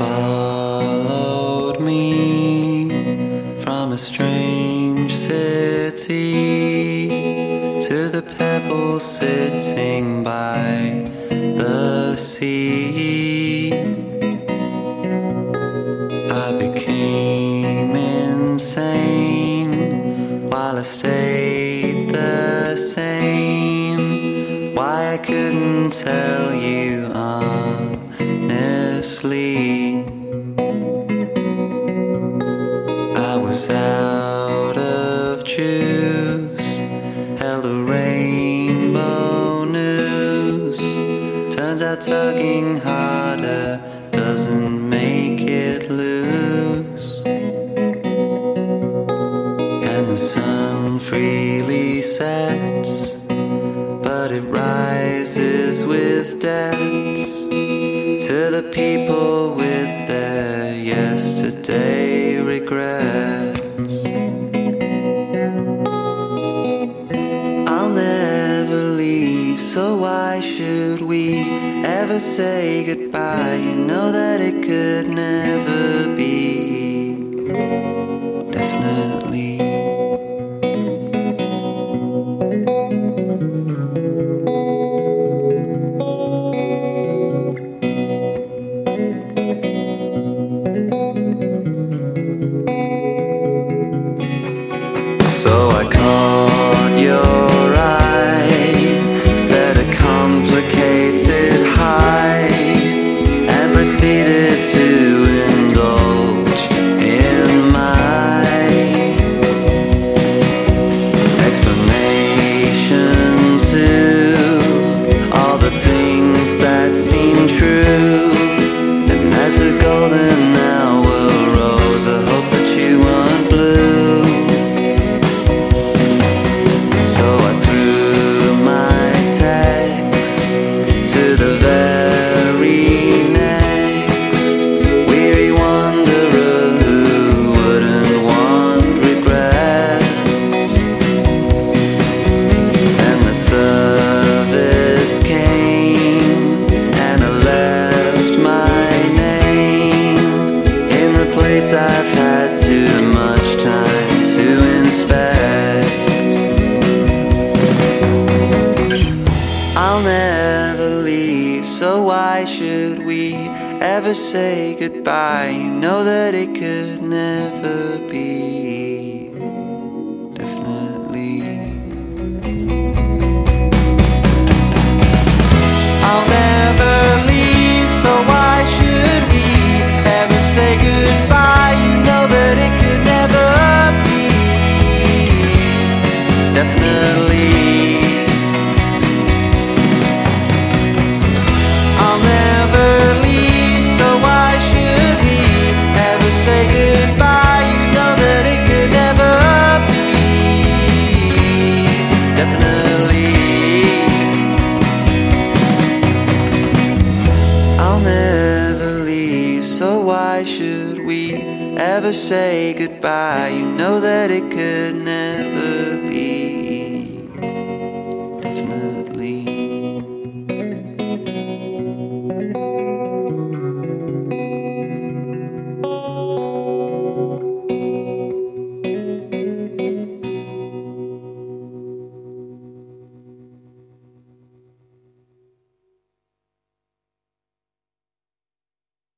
followed me from a strange city to the pebble sitting by the sea. I became insane while I stayed the same. Why I couldn't tell you honestly. I was out of juice, hella rainbow news. Turns out tugging harder doesn't make it loose. And the sun freely sets, but it rises with debts to the people with their yesterday regrets. We ever say goodbye? You know that it could never that seem true. And as the golden Never leave, so why should we ever say goodbye? You know that it could never be. why should we ever say goodbye? You know that it could never.